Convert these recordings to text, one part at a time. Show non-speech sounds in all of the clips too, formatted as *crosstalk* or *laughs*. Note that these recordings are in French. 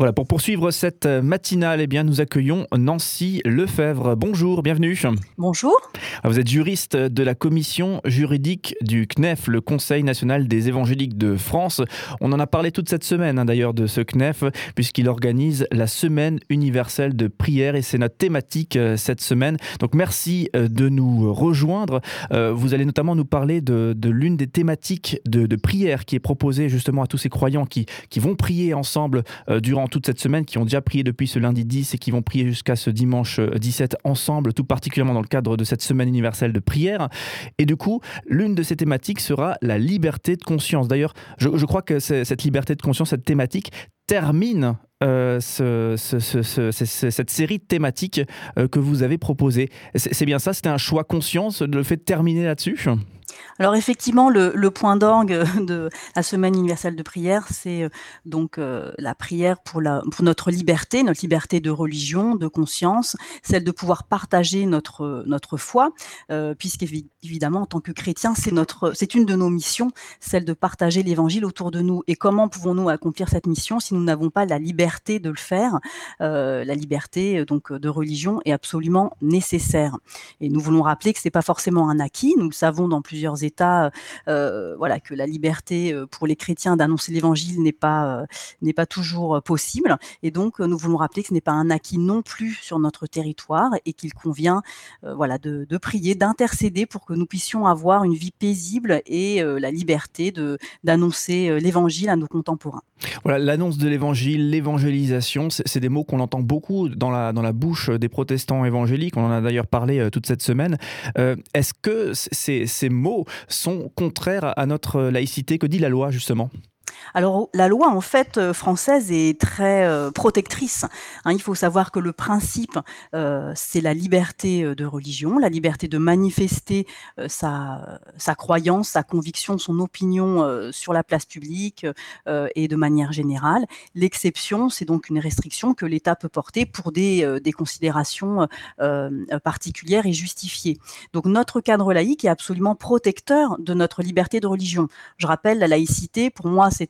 Voilà, pour poursuivre cette matinale, eh bien, nous accueillons Nancy Lefebvre. Bonjour, bienvenue. Bonjour. Ah, vous êtes juriste de la commission juridique du CNEF, le Conseil national des évangéliques de France. On en a parlé toute cette semaine hein, d'ailleurs de ce CNEF, puisqu'il organise la semaine universelle de prière et c'est notre thématique euh, cette semaine. Donc merci euh, de nous rejoindre. Euh, vous allez notamment nous parler de, l'une des thématiques de, prière qui est proposée justement à tous ces croyants qui, qui vont prier ensemble durant toute cette semaine, qui ont déjà prié depuis ce lundi 10 et qui vont prier jusqu'à ce dimanche 17 euh, ensemble, tout particulièrement dans le cadre de cette semaine universelle de prière. Et du coup, l'une de ces thématiques sera la liberté de conscience. D'ailleurs, je, crois que cette liberté de conscience, cette thématique, termine euh, cette série de thématiques euh, que vous avez proposées. C'est bien ça, c'était un choix conscience, le fait de terminer là-dessus? Alors effectivement, le, point d'orgue de la semaine universelle de prière, c'est euh, donc euh, la prière pour, notre liberté, notre liberté de religion, de conscience, celle de pouvoir partager notre, notre foi, euh, puisqu'évidemment, en tant que chrétien, c'est une de nos missions, celle de partager l'évangile autour de nous. Et comment pouvons-nous accomplir cette mission si nous n'avons pas la liberté de le faire La liberté donc de religion est absolument nécessaire. Et nous voulons rappeler que c'est pas forcément un acquis. Nous le savons dans plusieurs États, euh, voilà, que la liberté euh, pour les chrétiens d'annoncer l'Évangile n'est pas euh, n'est pas toujours possible. Et donc, nous voulons rappeler que ce n'est pas un acquis non plus sur notre territoire et qu'il convient, voilà, de, prier, d'intercéder pour que nous puissions avoir une vie paisible et la liberté d'annoncer l'Évangile à nos contemporains. Voilà, l'annonce de l'Évangile, l'évangélisation, c'est des mots qu'on entend beaucoup dans la dans la bouche des protestants évangéliques. On en a d'ailleurs parlé toute cette semaine. Est-ce que ces, ces mots sont contraires à notre laïcité. Que dit la loi justement? Alors la loi en fait euh, française est très euh, protectrice. Hein. il faut savoir que le principe euh, c'est la liberté de religion, la liberté de manifester sa, sa, croyance, sa conviction, son opinion sur la place publique et de manière générale. L'exception c'est donc une restriction que l'État peut porter pour des, des considérations particulières et justifiées. Donc notre cadre laïque est absolument protecteur de notre liberté de religion. Je rappelle la laïcité pour moi c'est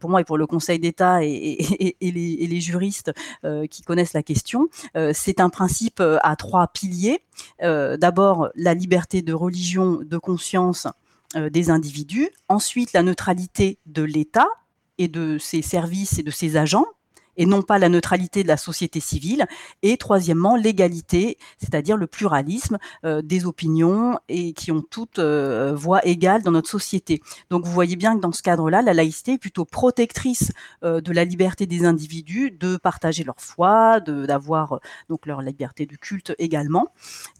pour moi et pour le Conseil d'État et, les, juristes euh, qui connaissent la question, euh, c'est un principe euh, à trois piliers. D'abord, la liberté de religion, de conscience des individus. Ensuite, la neutralité de l'État et de ses services et de ses agents et non pas la neutralité de la société civile. Et troisièmement, l'égalité, c'est-à-dire le pluralisme euh, des opinions et qui ont toutes euh, voix égale dans notre société. Donc vous voyez bien que dans ce cadre-là, la laïcité est plutôt protectrice euh, de la liberté des individus de partager leur foi, d'avoir donc leur liberté de culte également.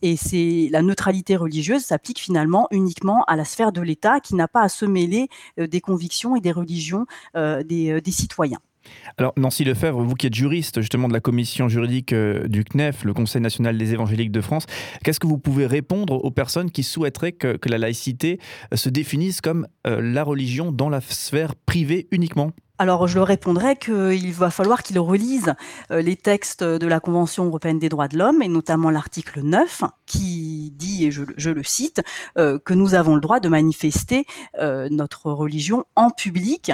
Et c'est la neutralité religieuse s'applique finalement uniquement à la sphère de l'État qui n'a pas à se mêler des convictions et des religions des citoyens. Alors Nancy Lefebvre, vous qui êtes juriste justement de la commission juridique euh, du CNEF, le Conseil national des évangéliques de France, qu'est-ce que vous pouvez répondre aux personnes qui souhaiteraient que, la laïcité euh, se définisse comme euh, la religion dans la sphère privée uniquement? Alors, je leur répondrai qu'il va falloir qu'ils relisent les textes de la Convention européenne des droits de l'homme, et notamment l'article 9, qui dit, et je, le cite, que nous avons le droit de manifester notre religion en public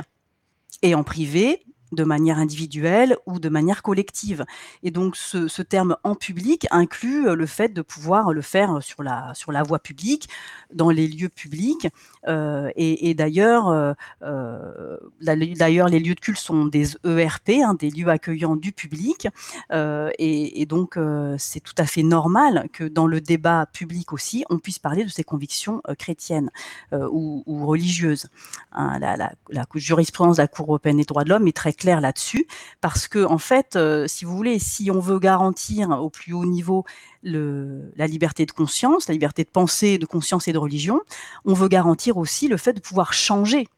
et en privé, de manière individuelle ou de manière collective. Et donc ce, terme en public inclut euh, le fait de pouvoir le faire sur la, sur la voie publique, dans les lieux publics. Euh, et, d'ailleurs, euh, d'ailleurs, les lieux de culte sont des ERP, hein, des lieux accueillants du public. Et, donc c'est tout à fait normal que dans le débat public aussi, on puisse parler de ses convictions chrétiennes ou, religieuses. Hein, la, la, jurisprudence de la Cour européenne des droits de l'homme est très clair là-dessus, parce que en fait, euh, si vous voulez, si on veut garantir au plus haut niveau la liberté de conscience, la liberté de pensée, de conscience et de religion, on veut garantir aussi le fait de pouvoir changer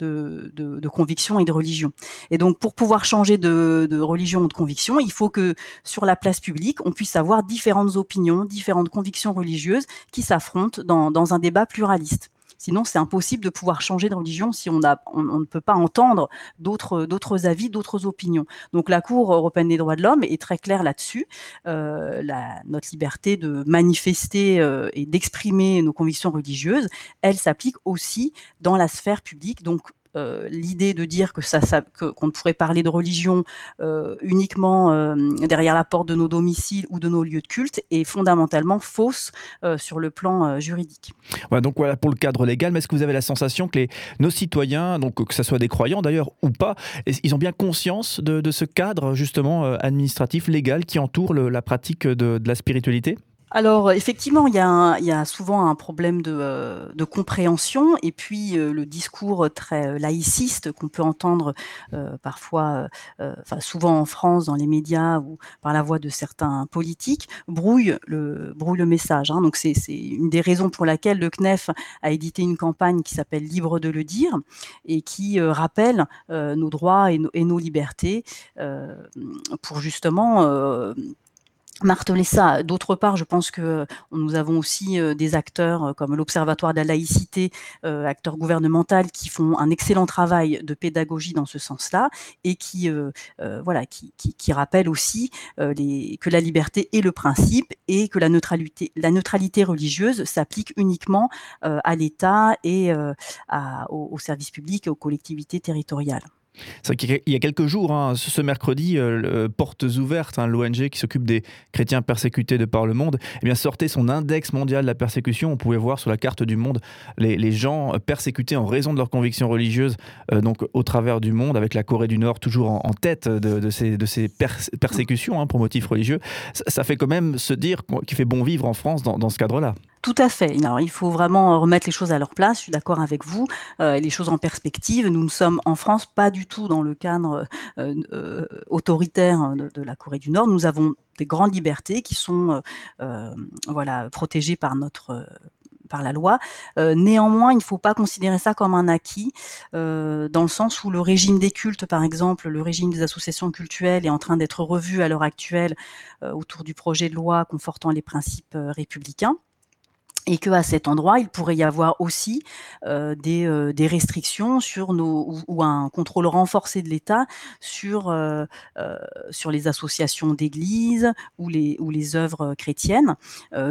de, conviction et de religion. Et donc, pour pouvoir changer de, religion ou de conviction, il faut que sur la place publique, on puisse avoir différentes opinions, différentes convictions religieuses qui s'affrontent dans un débat pluraliste. Sinon, c'est impossible de pouvoir changer de religion si on, ne peut pas entendre d'autres avis, d'autres opinions. Donc la Cour européenne des droits de l'homme est très claire là-dessus. Euh, notre liberté de manifester euh, et d'exprimer nos convictions religieuses, elle s'applique aussi dans la sphère publique. Donc l'idée de dire que ça, ça qu'on ne pourrait parler de religion uniquement derrière la porte de nos domiciles ou de nos lieux de culte est fondamentalement fausse sur le plan juridique. donc voilà pour le cadre légal, mais est-ce que vous avez la sensation que nos citoyens, donc que ce soit des croyants d'ailleurs ou pas, ils ont bien conscience de, ce cadre justement administratif, légal qui entoure la pratique de la spiritualité? Alors effectivement, il y, a souvent un problème de, euh, compréhension et puis euh, le discours très euh, laïciste qu'on peut entendre parfois, enfin souvent en France dans les médias ou par la voix de certains politiques brouille le, brouille le message. Hein. Donc c'est une des raisons pour laquelle le CNEF a édité une campagne qui s'appelle Libre de le dire et qui rappelle nos droits et nos libertés pour justement marteler ça. D'autre part, je pense que euh, nous avons aussi euh, des acteurs euh, comme l'Observatoire de la laïcité, acteurs gouvernemental, qui font un excellent travail de pédagogie dans ce sens-là et qui, voilà, qui, qui, rappellent aussi que la liberté est le principe et que la neutralité, la neutralité religieuse s'applique uniquement à l'État et aux services publics et aux collectivités territoriales. C'est qu'il y a quelques jours, hein, ce mercredi, euh, Portes Ouvertes, hein, l'ONG qui s'occupe des chrétiens persécutés de par le monde, eh bien, sortait son index mondial de la persécution. On pouvait voir sur la carte du monde les, gens persécutés en raison de leurs convictions religieuses euh, donc, au travers du monde, avec la Corée du Nord toujours en, tête de, ces, de ces persécutions hein, pour motifs religieux. Ça, fait quand même se dire qu'il fait bon vivre en France dans ce cadre-là. Tout à fait. Alors, il faut vraiment remettre les choses à leur place. Je suis d'accord avec vous. Euh, les choses en perspective. Nous ne sommes en France pas du tout dans le cadre euh, euh, autoritaire de, la Corée du Nord. Nous avons des grandes libertés qui sont voilà protégées par notre par la loi. néanmoins, il ne faut pas considérer ça comme un acquis, dans le sens où le régime des cultes, par exemple, le régime des associations culturelles est en train d'être revu à l'heure actuelle autour du projet de loi confortant les principes républicains et que à cet endroit, il pourrait y avoir aussi euh, des, euh, des, restrictions sur nos ou, un contrôle renforcé de l'État sur euh, sur les associations d'églises ou les ou les œuvres chrétiennes.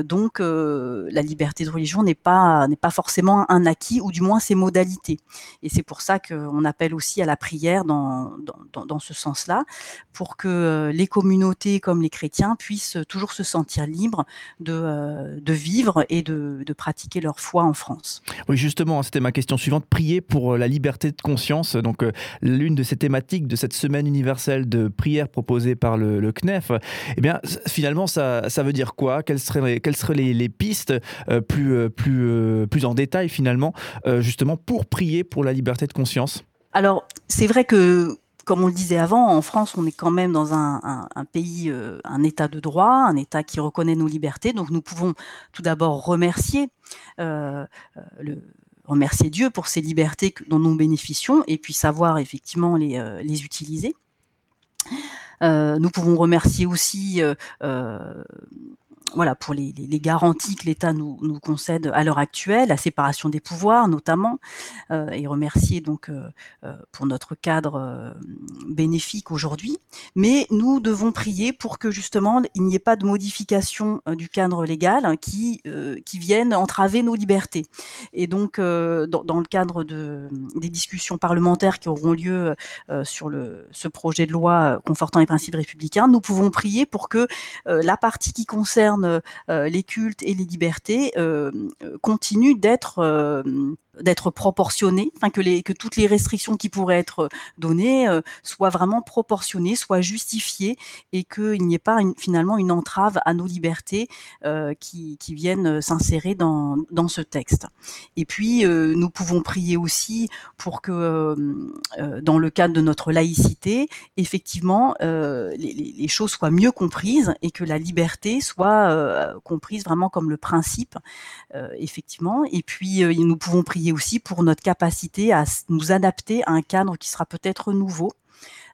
Donc la liberté de religion n'est pas n'est pas forcément un acquis ou du moins ses modalités. Et c'est pour ça qu'on appelle aussi à la prière dans dans, dans ce sens-là pour que les communautés comme les chrétiens puissent toujours se sentir libres de de vivre et de de, pratiquer leur foi en France. Oui, justement, c'était ma question suivante. Prier pour euh, la liberté de conscience. Donc, euh, l'une de ces thématiques de cette semaine universelle de prière proposée par le, CNEF, eh bien, finalement, ça, ça veut dire quoi? Quelles seraient, quelles seraient les, pistes euh, plus, plus, plus en détail, finalement, justement, pour prier pour la liberté de conscience? Alors, c'est vrai que comme on le disait avant, en France, on est quand même dans un, pays, euh, un État de droit, un État qui reconnaît nos libertés. Donc nous pouvons tout d'abord remercier, euh, euh, remercier Dieu pour ces libertés dont nous bénéficions et puis savoir effectivement les utiliser. nous pouvons remercier aussi voilà, pour les, garanties que l'État nous, concède à l'heure actuelle, la séparation des pouvoirs notamment, euh, et remercier donc euh, euh, pour notre cadre bénéfique aujourd'hui. Mais nous devons prier pour que justement il n'y ait pas de modification du cadre légal hein, qui qui vienne entraver nos libertés. Et donc dans, le cadre de, des discussions parlementaires qui auront lieu sur le, ce projet de loi confortant les principes républicains, nous pouvons prier pour que la partie qui concerne euh, les cultes et les libertés euh, continuent d'être euh, d'être proportionné, enfin que, les, que toutes les restrictions qui pourraient être données euh, soient vraiment proportionnées, soient justifiées et qu'il n'y ait pas finalement une entrave à nos libertés euh, qui, qui, viennent s'insérer dans, dans ce texte. Et puis euh, nous pouvons prier aussi pour que dans le cadre de notre laïcité, effectivement, les, les, choses soient mieux comprises et que la liberté soit comprise vraiment comme le principe, effectivement. Et puis nous pouvons prier aussi pour notre capacité à nous adapter à un cadre qui sera peut-être nouveau.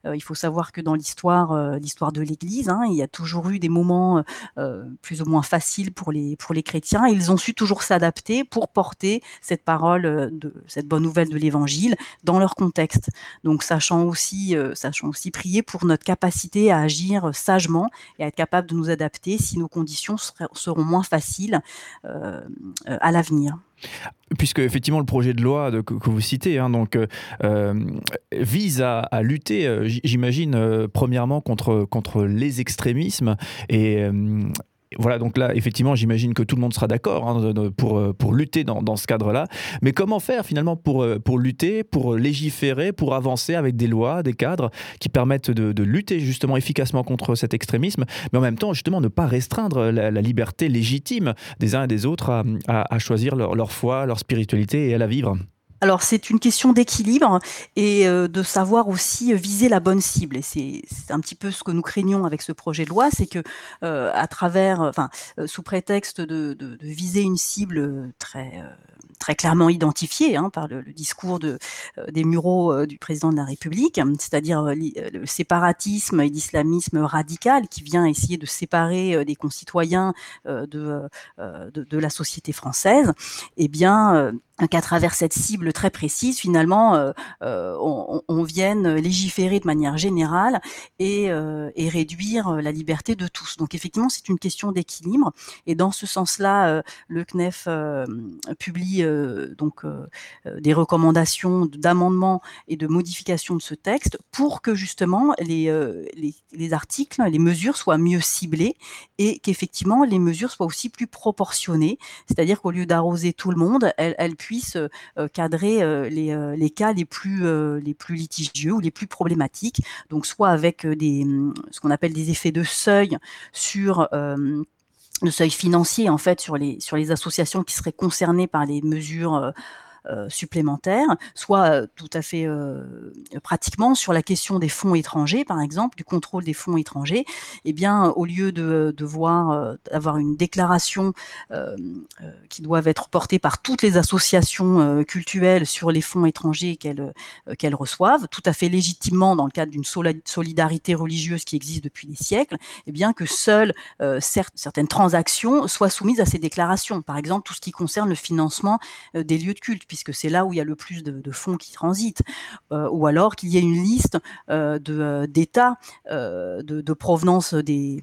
Euh, il faut savoir que dans l'histoire, euh, de l'Église, hein, il y a toujours eu des moments euh, plus ou moins faciles pour les pour les chrétiens. ils ont su toujours s'adapter pour porter cette parole cette bonne nouvelle de l'Évangile dans leur contexte. Donc, sachant aussi prier pour notre capacité à agir sagement et à être capable de nous adapter si nos conditions seront moins faciles à l'avenir. Puisque effectivement le projet de loi que, vous citez hein, donc, vise à, lutter, j'imagine, premièrement contre, contre les extrémismes et, voilà, donc là, effectivement, j'imagine que tout le monde sera d'accord hein, pour, euh, pour lutter dans, dans ce cadre-là. Mais comment faire finalement pour, euh, pour lutter, pour légiférer, pour avancer avec des lois, des cadres qui permettent de, de lutter justement efficacement contre cet extrémisme, mais en même temps, justement, ne pas restreindre la, liberté légitime des uns et des autres à, à, choisir leur, leur foi, leur spiritualité et à la vivre? Alors c'est une question d'équilibre et euh, de savoir aussi viser la bonne cible. Et c'est un petit peu ce que nous craignons avec ce projet de loi, c'est que euh, à travers, enfin, euh, sous prétexte de, viser une cible très très clairement identifiée hein, par le, discours de, des Mureaux du président de la République, c'est-à-dire le séparatisme et l'islamisme radical qui vient essayer de séparer des concitoyens de, de, la société française, eh bien qu'à travers cette cible très précise, finalement, euh, euh, on, on, vienne légiférer de manière générale et, euh, et, réduire la liberté de tous. Donc effectivement, c'est une question d'équilibre. Et dans ce sens-là, le CNEF publie donc des recommandations d'amendement et de modification de ce texte pour que justement les, les, les articles, les mesures soient mieux ciblées et qu'effectivement les mesures soient aussi plus proportionnées. C'est-à-dire qu'au lieu d'arroser tout le monde, elles, elles puisse euh, cadrer euh, euh, les, cas les plus, litigieux ou les plus problématiques. Donc soit avec des, hum, ce qu'on appelle des effets de seuil sur le seuil financier en fait sur les sur les associations qui seraient concernées par les mesures euh, supplémentaires, soit euh, tout à fait euh, pratiquement sur la question des fonds étrangers, par exemple, du contrôle des fonds étrangers, eh bien, au lieu de devoir avoir une déclaration qui doit être portée par toutes les associations culturelles sur les fonds étrangers qu'elles qu'elles reçoivent, tout à fait légitimement dans le cadre d'une solidarité religieuse qui existe depuis des siècles, eh bien que seules certaines transactions soient soumises à ces déclarations. Par exemple, tout ce qui concerne le financement des lieux de culte, puisque c'est là où il y a le plus de, fonds qui transitent, euh, ou alors qu'il y ait une liste euh, euh, d'États de, provenance des,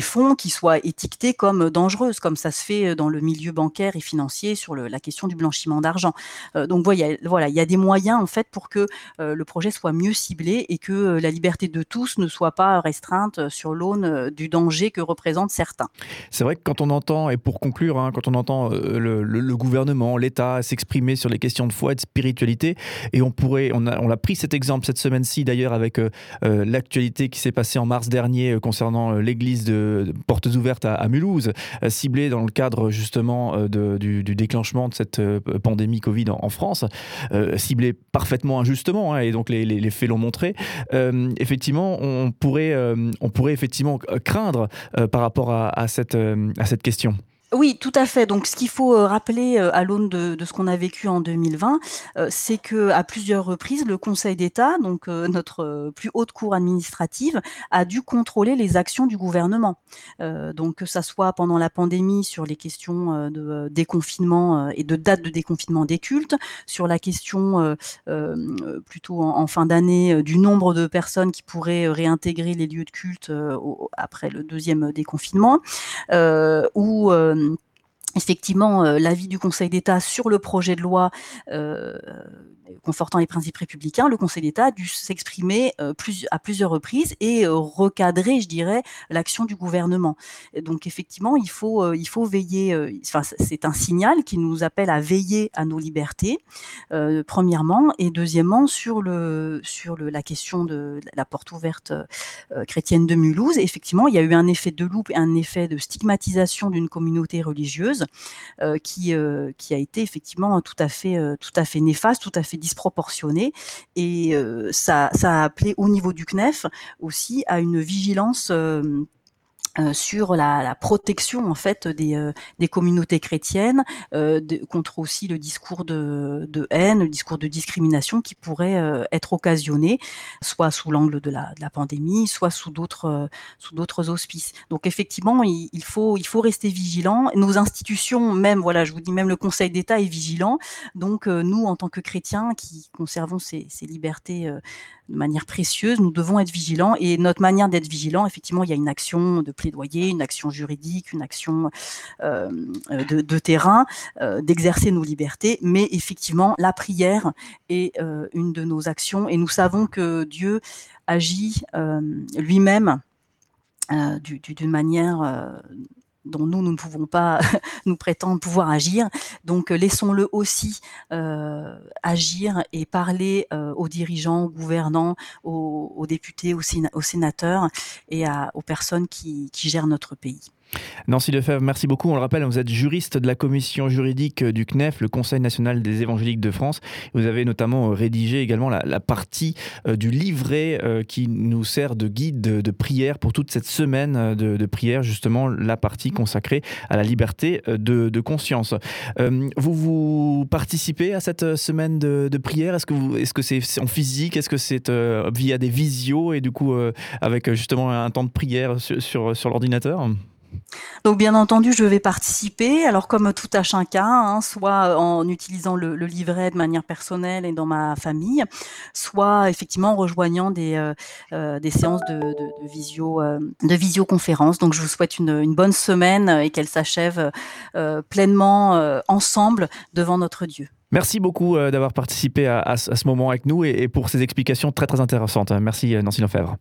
fonds qui soient étiquetés comme dangereuses, comme ça se fait dans le milieu bancaire et financier sur la question du blanchiment d'argent. donc voilà, il y a des moyens en fait pour que le projet soit mieux ciblé et que la liberté de tous ne soit pas restreinte sur l'aune du danger que représentent certains. C'est vrai que quand on entend, et pour conclure, hein, quand on entend le gouvernement, l'État s'exprimer sur les questions de foi et de spiritualité. Et on pourrait, on a, on pris cet exemple cette semaine-ci d'ailleurs avec euh, euh, l'actualité qui s'est passée en mars dernier euh, concernant l'église de, Portes Ouvertes à, Mulhouse, ciblée dans le cadre justement de, du, déclenchement de cette pandémie Covid en, France, ciblée parfaitement injustement, hein, et donc les, les, faits l'ont montré. effectivement, on pourrait, on pourrait effectivement craindre par rapport à, cette, à cette question. Oui, tout à fait. Donc, ce qu'il faut euh, rappeler euh, à l'aune de, ce qu'on a vécu en 2020, euh, c'est que à plusieurs reprises, le Conseil d'État, donc notre plus haute cour administrative, a dû contrôler les actions du gouvernement. donc, que ça soit pendant la pandémie sur les questions de déconfinement et de date de déconfinement des cultes, sur la question plutôt en, en fin d'année du nombre de personnes qui pourraient réintégrer les lieux de culte après le deuxième déconfinement, ou effectivement euh, l'avis du Conseil d'État sur le projet de loi euh, confortant les principes républicains, le Conseil d'État a dû s'exprimer euh, à plusieurs reprises et recadrer, je dirais, l'action du gouvernement. donc effectivement, il faut, il faut veiller. Enfin, c'est un signal qui nous appelle à veiller à nos libertés, premièrement, et deuxièmement sur la question de la porte ouverte chrétienne de Mulhouse. Effectivement, il y a eu un effet de loupe et un effet de stigmatisation d'une communauté religieuse qui qui a été effectivement tout à fait tout à fait néfaste, tout à fait disproportionné et ça, ça a appelé au niveau du CNEF aussi à une vigilance euh, sur la, la, protection en fait des, euh, des communautés chrétiennes euh, contre aussi le discours de, de, haine, le discours de discrimination qui pourrait euh, être occasionné soit sous l'angle de la, de la, pandémie, soit sous d'autres sous d'autres auspices. Donc effectivement, il, il, faut il faut rester vigilant. Nos institutions, même voilà, je vous dis même le Conseil d'État est vigilant. Donc nous, en tant que chrétiens qui conservons ces, ces libertés de manière précieuse. Nous devons être vigilants et notre manière d'être vigilant, effectivement, il y a une action de plaidoyer, une action juridique, une action de, de, terrain, d'exercer nos libertés, mais effectivement, la prière est une de nos actions et nous savons que Dieu agit lui-même d'une manière dont nous, ne pouvons pas *laughs* nous prétendre pouvoir agir. Donc laissons-le aussi euh, agir et parler euh, aux dirigeants, aux gouvernants, aux, députés, aux, sénateurs et aux personnes qui gèrent notre pays. Nancy Lefebvre, merci beaucoup. On le rappelle, vous êtes juriste de la commission juridique du CNEF, le Conseil national des évangéliques de France. Vous avez notamment euh, rédigé également la, partie euh, du livret euh, qui nous sert de guide de, prière pour toute cette semaine de, prière, justement la partie consacrée à la liberté de, conscience. vous, vous participez à cette semaine de, prière? Est-ce que c'est -ce en physique? Est-ce que c'est via des visios? Et du coup avec justement un temps de prière sur l'ordinateur? Donc bien entendu, je vais participer. Alors comme tout à chacun, hein, soit en utilisant le, livret de manière personnelle et dans ma famille, soit effectivement en rejoignant des, euh, euh, séances euh, de visioconférence. Donc je vous souhaite une, bonne semaine et qu'elle s'achève pleinement ensemble devant notre Dieu. Merci beaucoup d'avoir participé à, ce moment avec nous et, et, pour ces explications très très intéressantes. Merci Nancy Lefebvre.